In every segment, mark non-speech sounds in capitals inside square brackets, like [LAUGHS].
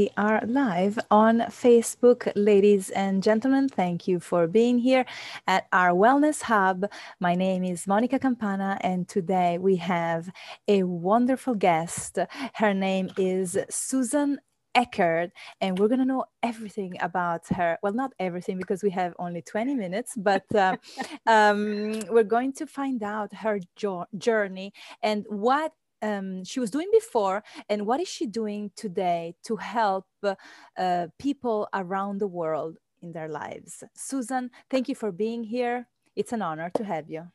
We are live on Facebook. Ladies and gentlemen, thank you for being here at our Wellness Hub. My name is Monica Campana, and today we have a wonderful guest. Her name is Susan Eckert, and we're going to know everything about her. Well, not everything because we have only 20 minutes, but uh, [LAUGHS] um, we're going to find out her jo- journey and what um, she was doing before and what is she doing today to help uh, people around the world in their lives. Susan, thank you for being here. It's an honor to have you.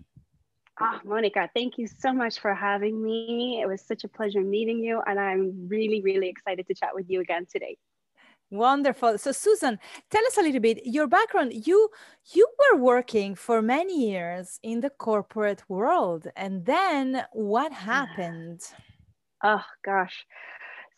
Ah, oh, Monica, thank you so much for having me. It was such a pleasure meeting you, and I'm really, really excited to chat with you again today. Wonderful. So Susan, tell us a little bit your background. You you were working for many years in the corporate world and then what happened? Oh gosh.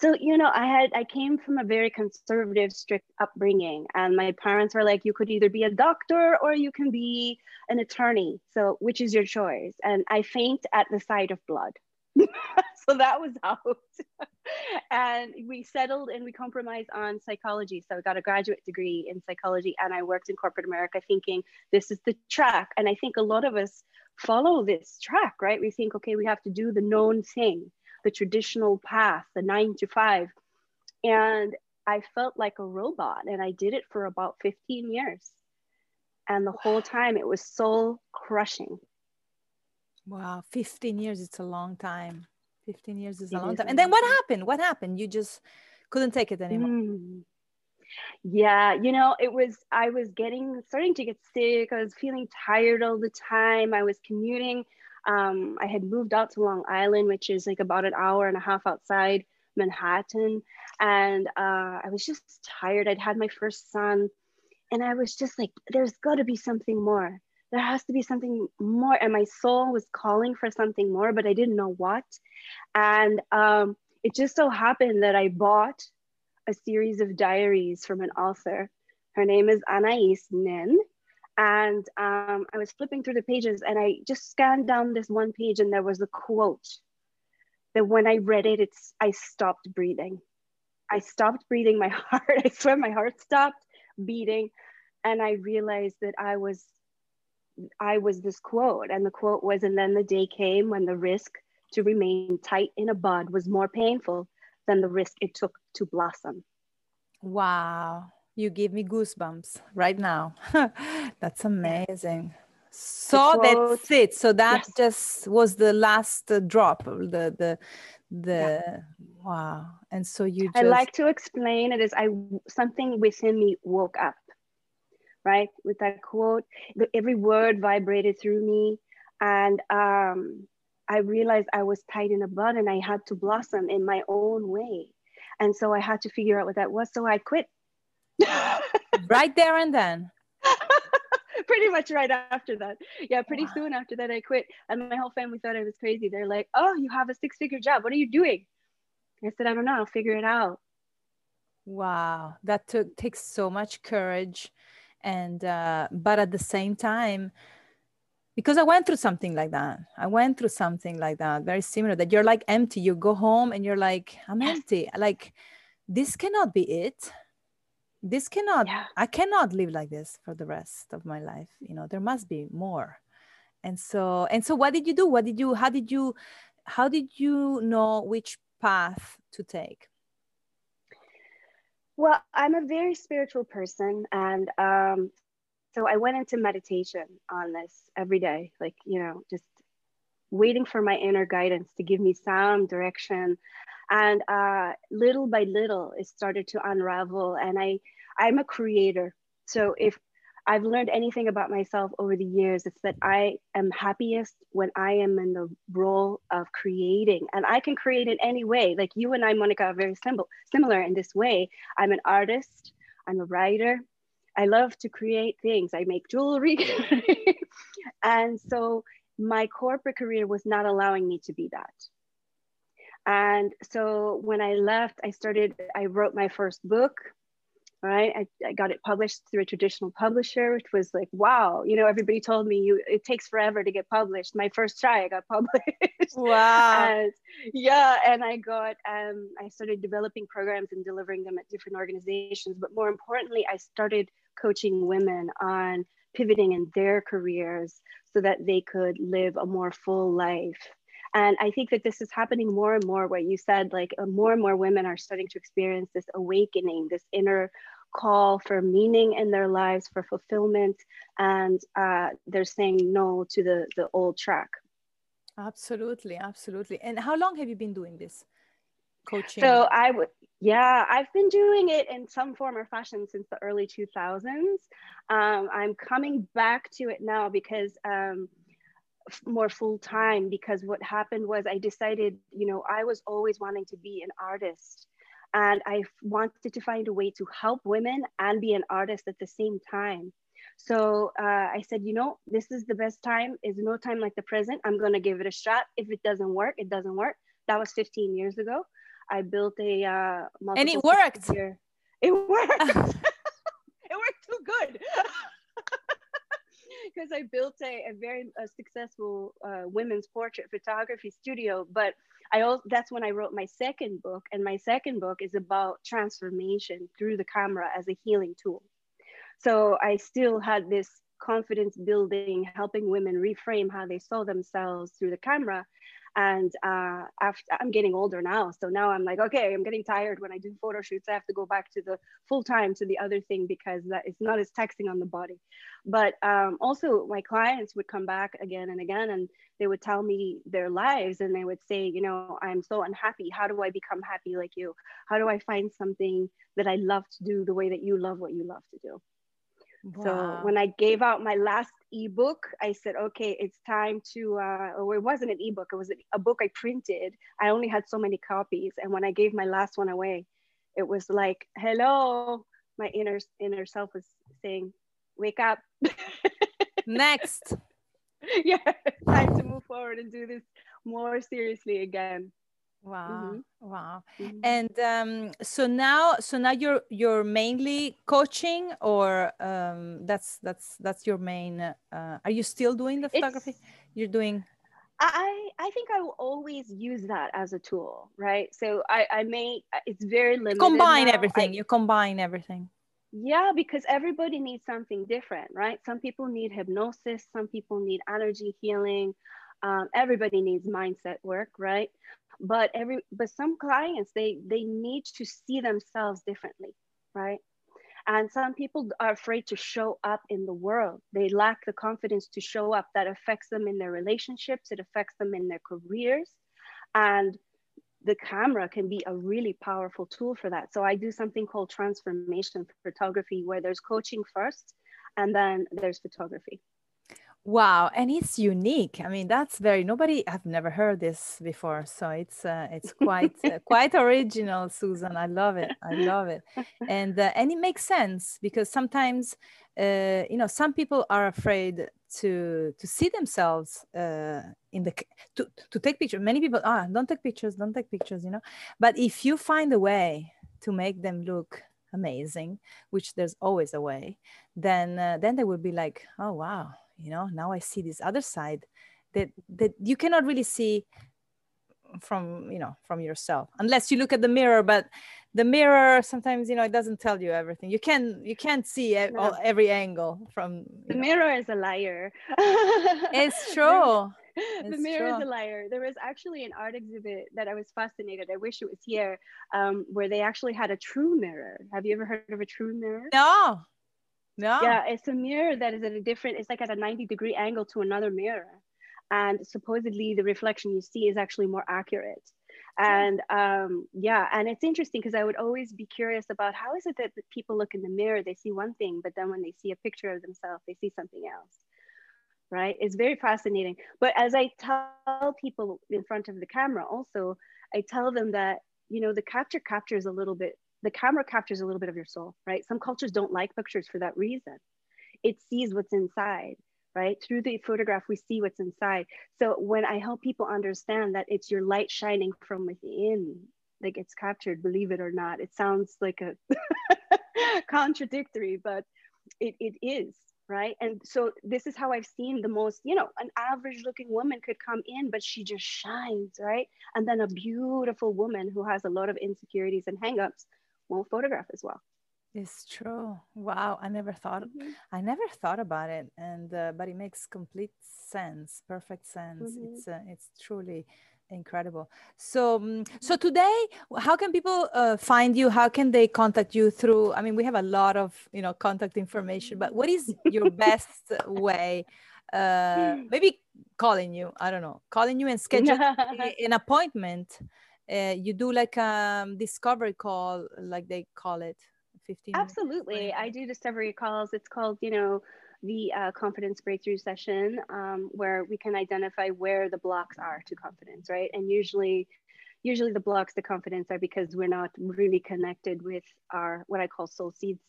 So you know, I had I came from a very conservative, strict upbringing and my parents were like you could either be a doctor or you can be an attorney. So which is your choice? And I faint at the sight of blood. [LAUGHS] so that was out. [LAUGHS] and we settled and we compromised on psychology. So I got a graduate degree in psychology and I worked in corporate America thinking this is the track. And I think a lot of us follow this track, right? We think, okay, we have to do the known thing, the traditional path, the nine to five. And I felt like a robot and I did it for about 15 years. And the whole time it was soul crushing Wow, 15 years, it's a long time. 15 years is a long time. And then what happened? What happened? You just couldn't take it anymore. Mm. Yeah, you know, it was, I was getting, starting to get sick. I was feeling tired all the time. I was commuting. Um, I had moved out to Long Island, which is like about an hour and a half outside Manhattan. And uh, I was just tired. I'd had my first son. And I was just like, there's got to be something more there has to be something more and my soul was calling for something more but i didn't know what. And um, it just so happened that i bought a series of diaries from an author. Her name is anais nin and um, i was flipping through the pages and i just scanned down this one page and there was a quote that when i read it it's i stopped breathing. I stopped breathing my [LAUGHS] heart. I swear my heart stopped beating. And i realized that i was I was this quote, and the quote was, and then the day came when the risk to remain tight in a bud was more painful than the risk it took to blossom. Wow, you give me goosebumps right now. [LAUGHS] that's amazing. So quote, that's it. So that yes. just was the last uh, drop. The the the yeah. wow. And so you. Just... I like to explain it as I something within me woke up right? With that quote, the, every word vibrated through me. And um, I realized I was tied in a bud and I had to blossom in my own way. And so I had to figure out what that was. So I quit. [LAUGHS] right there and then. [LAUGHS] pretty much right after that. Yeah, pretty wow. soon after that, I quit. And my whole family thought I was crazy. They're like, oh, you have a six figure job. What are you doing? I said, I don't know. I'll figure it out. Wow. That took takes so much courage and uh, but at the same time because i went through something like that i went through something like that very similar that you're like empty. You go home and you're like i'm empty. Like this cannot be it. This cannot yeah. i cannot live like this for the rest of my life. You know there must be more. And so and so what did you do? What did you how did you how did you know which path to take well, I'm a very spiritual person. And um, so I went into meditation on this every day, like, you know, just waiting for my inner guidance to give me some direction. And uh, little by little, it started to unravel. And I, I'm a creator. So if I've learned anything about myself over the years, it's that I am happiest when I am in the role of creating. And I can create in any way. Like you and I, Monica, are very simple, similar in this way. I'm an artist, I'm a writer. I love to create things. I make jewelry. [LAUGHS] and so my corporate career was not allowing me to be that. And so when I left, I started, I wrote my first book right? I, I got it published through a traditional publisher which was like wow you know everybody told me you it takes forever to get published. My first try i got [LAUGHS] published. Wow. And yeah and i got um i started developing programs and delivering them at different organizations. But more importantly i started coaching women on pivoting in their careers so that they could live a more full life. And I think that this is happening more and more, what you said, like uh, more and more women are starting to experience this awakening, this inner call for meaning in their lives, for fulfillment, and uh, they're saying no to the, the old track. Absolutely, absolutely. And how long have you been doing this coaching? So I would, yeah, I've been doing it in some form or fashion since the early 2000s. Um, I'm coming back to it now because um, more full time because what happened was I decided, you know, I was always wanting to be an artist and I wanted to find a way to help women and be an artist at the same time. So uh, I said, you know, this is the best time. Is no time like the present. I'm gonna give it a shot. If it doesn't work, it doesn't work. That was 15 years ago. I built a uh, and it worked. Year. [LAUGHS] It worked. [LAUGHS] [LAUGHS] it worked too good because I built a, a very a successful uh, women's portrait photography studio. But I also that's when I wrote my second book, and my second book is about transformation through the camera as a healing tool. So I still had this confidence building, helping women reframe how they saw themselves through the camera and uh, after i'm getting older now so now i'm like okay i'm getting tired when i do photo shoots. I have to go back to the full time to the other thing because that it's not as taxing on the body. But um, also my clients would come back again and again and they would tell me their lives and they would say you know i'm so unhappy. How do i become happy like you? How do i find something that i love to do the way that you love what you love to do? Wow. So when I gave out my last ebook, I said, okay, it's time to, uh, or it wasn't an ebook, it was a book I printed. I only had so many copies. And when I gave my last one away, it was like, hello, my inner, inner self was saying, wake up. [LAUGHS] Next. yeah, [LAUGHS] time to move forward and do this more seriously again. Wow, mm-hmm. wow. Mm-hmm. And um, so now, so now you're you're mainly coaching, or um, that's that's that's your main. Uh, are you still doing the photography? It's, you're doing. I I think I will always use that as a tool, right? So I I may it's very limited. Combine now. everything. I, you combine everything. Yeah, because everybody needs something different, right? Some people need hypnosis. Some people need energy healing. Um, everybody needs mindset work, right? But every but some clients they they need to see themselves differently right? And some people are afraid to show up in the world. They lack the confidence to show up. That affects them in their relationships. It affects them in their careers. And the camera can be a really powerful tool for that. So i do something called transformation photography where there's coaching first and then there's photography Wow, and it's unique. I mean, that's very nobody. I've never heard this before, so it's uh, it's quite uh, [LAUGHS] quite original, Susan. I love it. I love it, and uh, and it makes sense because sometimes, uh, you know, some people are afraid to to see themselves uh, in the to to take pictures. Many people ah, don't take pictures, don't take pictures, you know. But if you find a way to make them look amazing, which there's always a way, then uh, then they will be like, oh wow you know now i see this other side that that you cannot really see from you know from yourself unless you look at the mirror but the mirror sometimes you know it doesn't tell you everything. You can you can't see no. every angle from the know. mirror is a liar. [LAUGHS] It's [LAUGHS] true. it's the mirror true. is a liar. There was actually an art exhibit that i was fascinated. I wish it was here um, where they actually had a true mirror. Have you ever heard of a true mirror? No no. Yeah, it's a mirror that is at a different, it's like at a 90 degree angle to another mirror. And supposedly the reflection you see is actually more accurate. And um, yeah, and it's interesting because I would always be curious about how is it that people look in the mirror, they see one thing, but then when they see a picture of themselves, they see something else. Right? It's very fascinating. But as I tell people in front of the camera, also, I tell them that, you know, the capture captures a little bit the camera captures a little bit of your soul, right? Some cultures don't like pictures for that reason. It sees what's inside, right? Through the photograph, we see what's inside. So when I help people understand that it's your light shining from within that gets captured, believe it or not, it sounds like a [LAUGHS] contradictory, but it, it is right and so this is how i've seen the most you know an average looking woman could come in but she just shines right and then a beautiful woman who has a lot of insecurities and hangups won't photograph as well. It's true. Wow i never thought mm-hmm. i never thought about it and uh, but it makes complete sense perfect sense. Mm-hmm. it's uh, it's truly incredible. So um, so today how can people uh, find you? How can they contact you through i mean we have a lot of you know contact information but what is your [LAUGHS] best way uh, maybe calling you i don't know calling you and schedule [LAUGHS] an appointment uh, you do like a um, discovery call like they call it 15 absolutely i do discovery calls it's called you know the uh, confidence breakthrough session um, where we can identify where the blocks are to confidence, right? And usually, usually the blocks to confidence are because we're not really connected with our what I call soul seeds,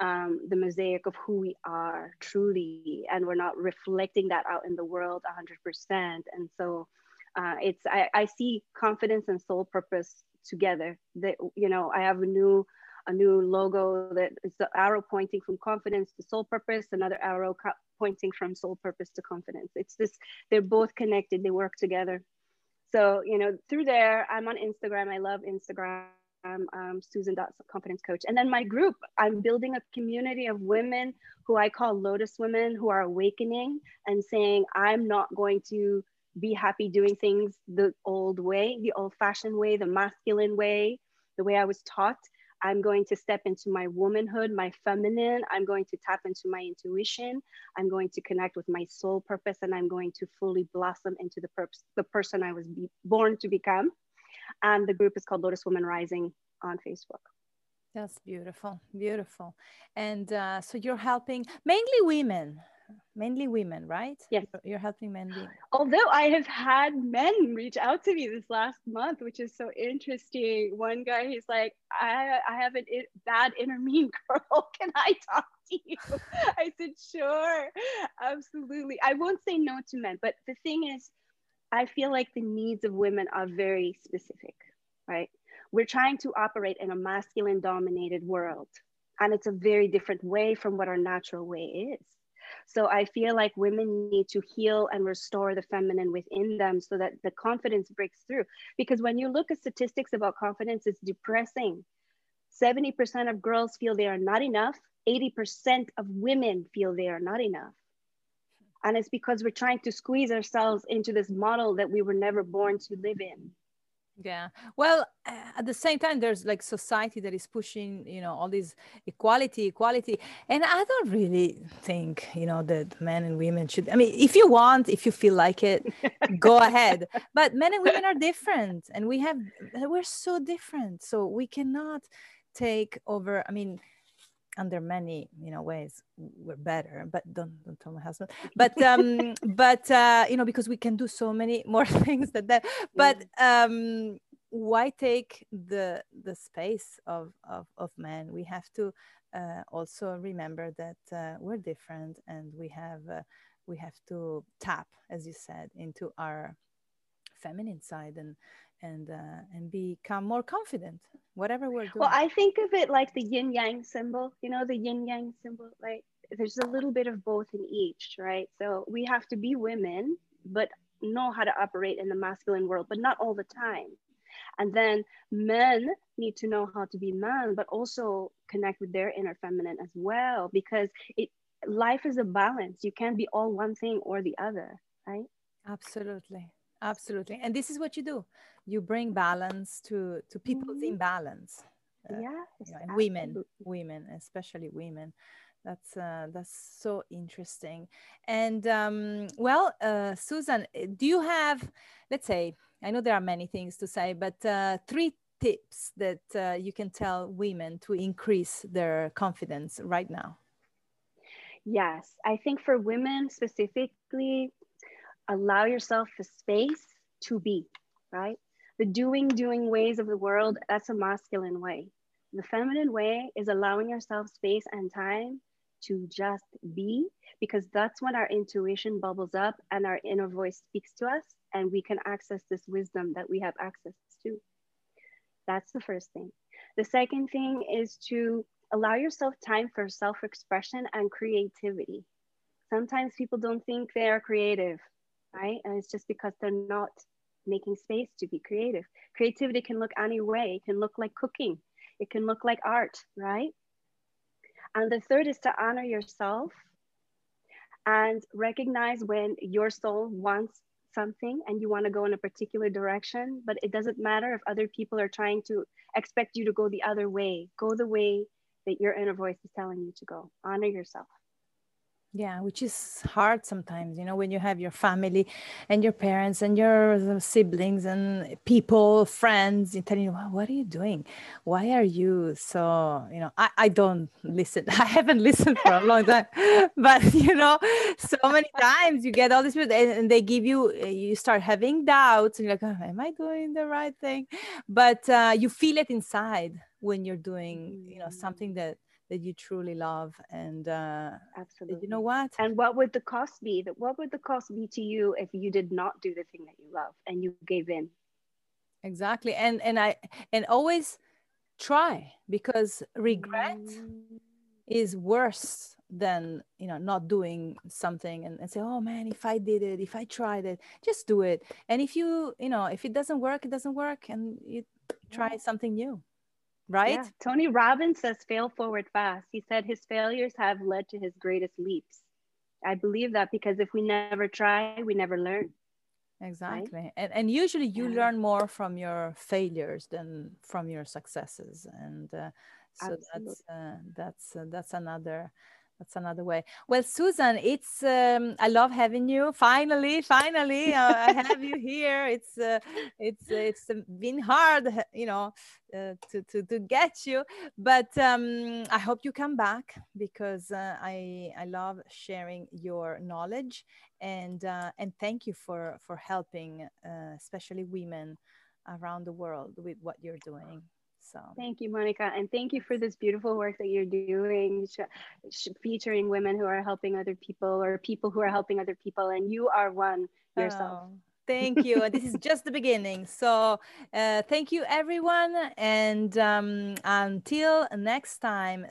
um, the mosaic of who we are truly, and we're not reflecting that out in the world 100%. And so, uh, it's I, I see confidence and soul purpose together. That you know, I have a new a new logo that is the arrow pointing from confidence to soul purpose, another arrow pointing from soul purpose to confidence. It's this, they're both connected, they work together. So, you know, through there, I'm on Instagram. I love Instagram. Um, Susan Confidence Coach. And then my group, I'm building a community of women who I call Lotus women who are awakening and saying, I'm not going to be happy doing things the old way, the old fashioned way, the masculine way, the way I was taught. I'm going to step into my womanhood, my feminine. I'm going to tap into my intuition. I'm going to connect with my soul purpose, and I'm going to fully blossom into the, purpose, the person I was be- born to become. And the group is called Lotus Woman Rising on Facebook. That's beautiful, beautiful. And uh, so you're helping mainly women mainly women, right? Yes. You're helping men. Although I have had men reach out to me this last month, which is so interesting. One guy, he's like, I, I have a bad inner mean girl. [LAUGHS] Can I talk to you? [LAUGHS] I said, sure, absolutely. I won't say no to men, but the thing is, I feel like the needs of women are very specific, right? We're trying to operate in a masculine dominated world. And it's a very different way from what our natural way is so I feel like women need to heal and restore the feminine within them so that the confidence breaks through. Because when you look at statistics about confidence, it's depressing. 70% of girls feel they are not enough, 80% of women feel they are not enough. And it's because we're trying to squeeze ourselves into this model that we were never born to live in yeah. Well uh, at the same time there's like society that is pushing you know all these equality equality. And i don't really think you know that men and women should i mean if you want if you feel like it [LAUGHS] go ahead. But men and women are different and we have we're so different. So we cannot take over i mean under many you know ways we're better but don't don't tell my husband. [LAUGHS] But um but uh you know because we can do so many [LAUGHS] more things than that. But um why take the the space of of, of men? We have to uh, also remember that uh, we're different and we have uh, we have to tap as you said into our feminine side and and uh, and become more confident whatever we're doing. Well i think of it like the yin yang symbol you know the yin yang symbol like there's a little bit of both in each right? So we have to be women but know how to operate in the masculine world but not all the time. And then men need to know how to be men but also connect with their inner feminine as well because it life is a balance. You can't be all one thing or the other right? Absolutely absolutely. And this is what you do. You bring balance to to people's mm-hmm. imbalance uh, yeah you know, women women especially women. That's uh, that's so interesting. And um, well uh, susan eh, do you have let's say i know there are many things to say but uh, three tips that uh, you can tell women to increase their confidence right now? Yes i think for women specifically allow yourself the space to be, right? The doing, doing ways of the world, that's a masculine way. The feminine way is allowing yourself space and time to just be, because that's when our intuition bubbles up and our inner voice speaks to us, and we can access this wisdom that we have access to. That's the first thing. The second thing is to allow yourself time for self-expression and creativity sometimes people don't think they are creative right? And it's just because they're not making space to be creative. Creativity can look any way. It can look like cooking. It can look like art right? And the third is to honor yourself and recognize when your soul wants something and you want to go in a particular direction but it doesn't matter if other people are trying to expect you to go the other way. Go the way that your inner voice is telling you to go. Honor yourself. Yeah, which is hard sometimes, you know, when you have your family and your parents and your siblings and people, friends, telling you, what are you doing? Why are you so, you know, I, I don't listen. [LAUGHS] I haven't listened for a long time, [LAUGHS] but, you know, so many times you get all this, and, and they give you, you start having doubts and you're like, oh, am I doing the right thing? But uh, you feel it inside when you're doing you know something mm. that that you truly love and uh absolutely you know what? And what would the cost be? That what would the cost be to you if you did not do the thing that you love and you gave in? Exactly and and i and always try because regret mm. is worse than you know not doing something and, and say oh man if i did it if i tried it just do it. And if you you know if it doesn't work it doesn't work and you try something new right? Yeah. Tony Robbins says fail forward fast. He said his failures have led to his greatest leaps. I believe that because if we never try, we never learn. Exactly. Right? And, and usually you yeah. learn more from your failures than from your successes. And uh, so Absolutely. that's, uh, that's, uh, that's another that's another way. Well susan it's um, i love having you. Finally finally uh, i have you here. It's uh, it's uh, it's been hard you know uh, to, to to get you. But um, i hope you come back because uh, i i love sharing your knowledge. And uh, and thank you for for helping especially women around the world with what you're doing so thank you, Monica. And thank you for this beautiful work that you're doing, featuring women who are helping other people or people who are helping other people. And you are one yourself. Oh, thank you. and this is just the beginning. So uh, thank you, everyone. And um, until next time,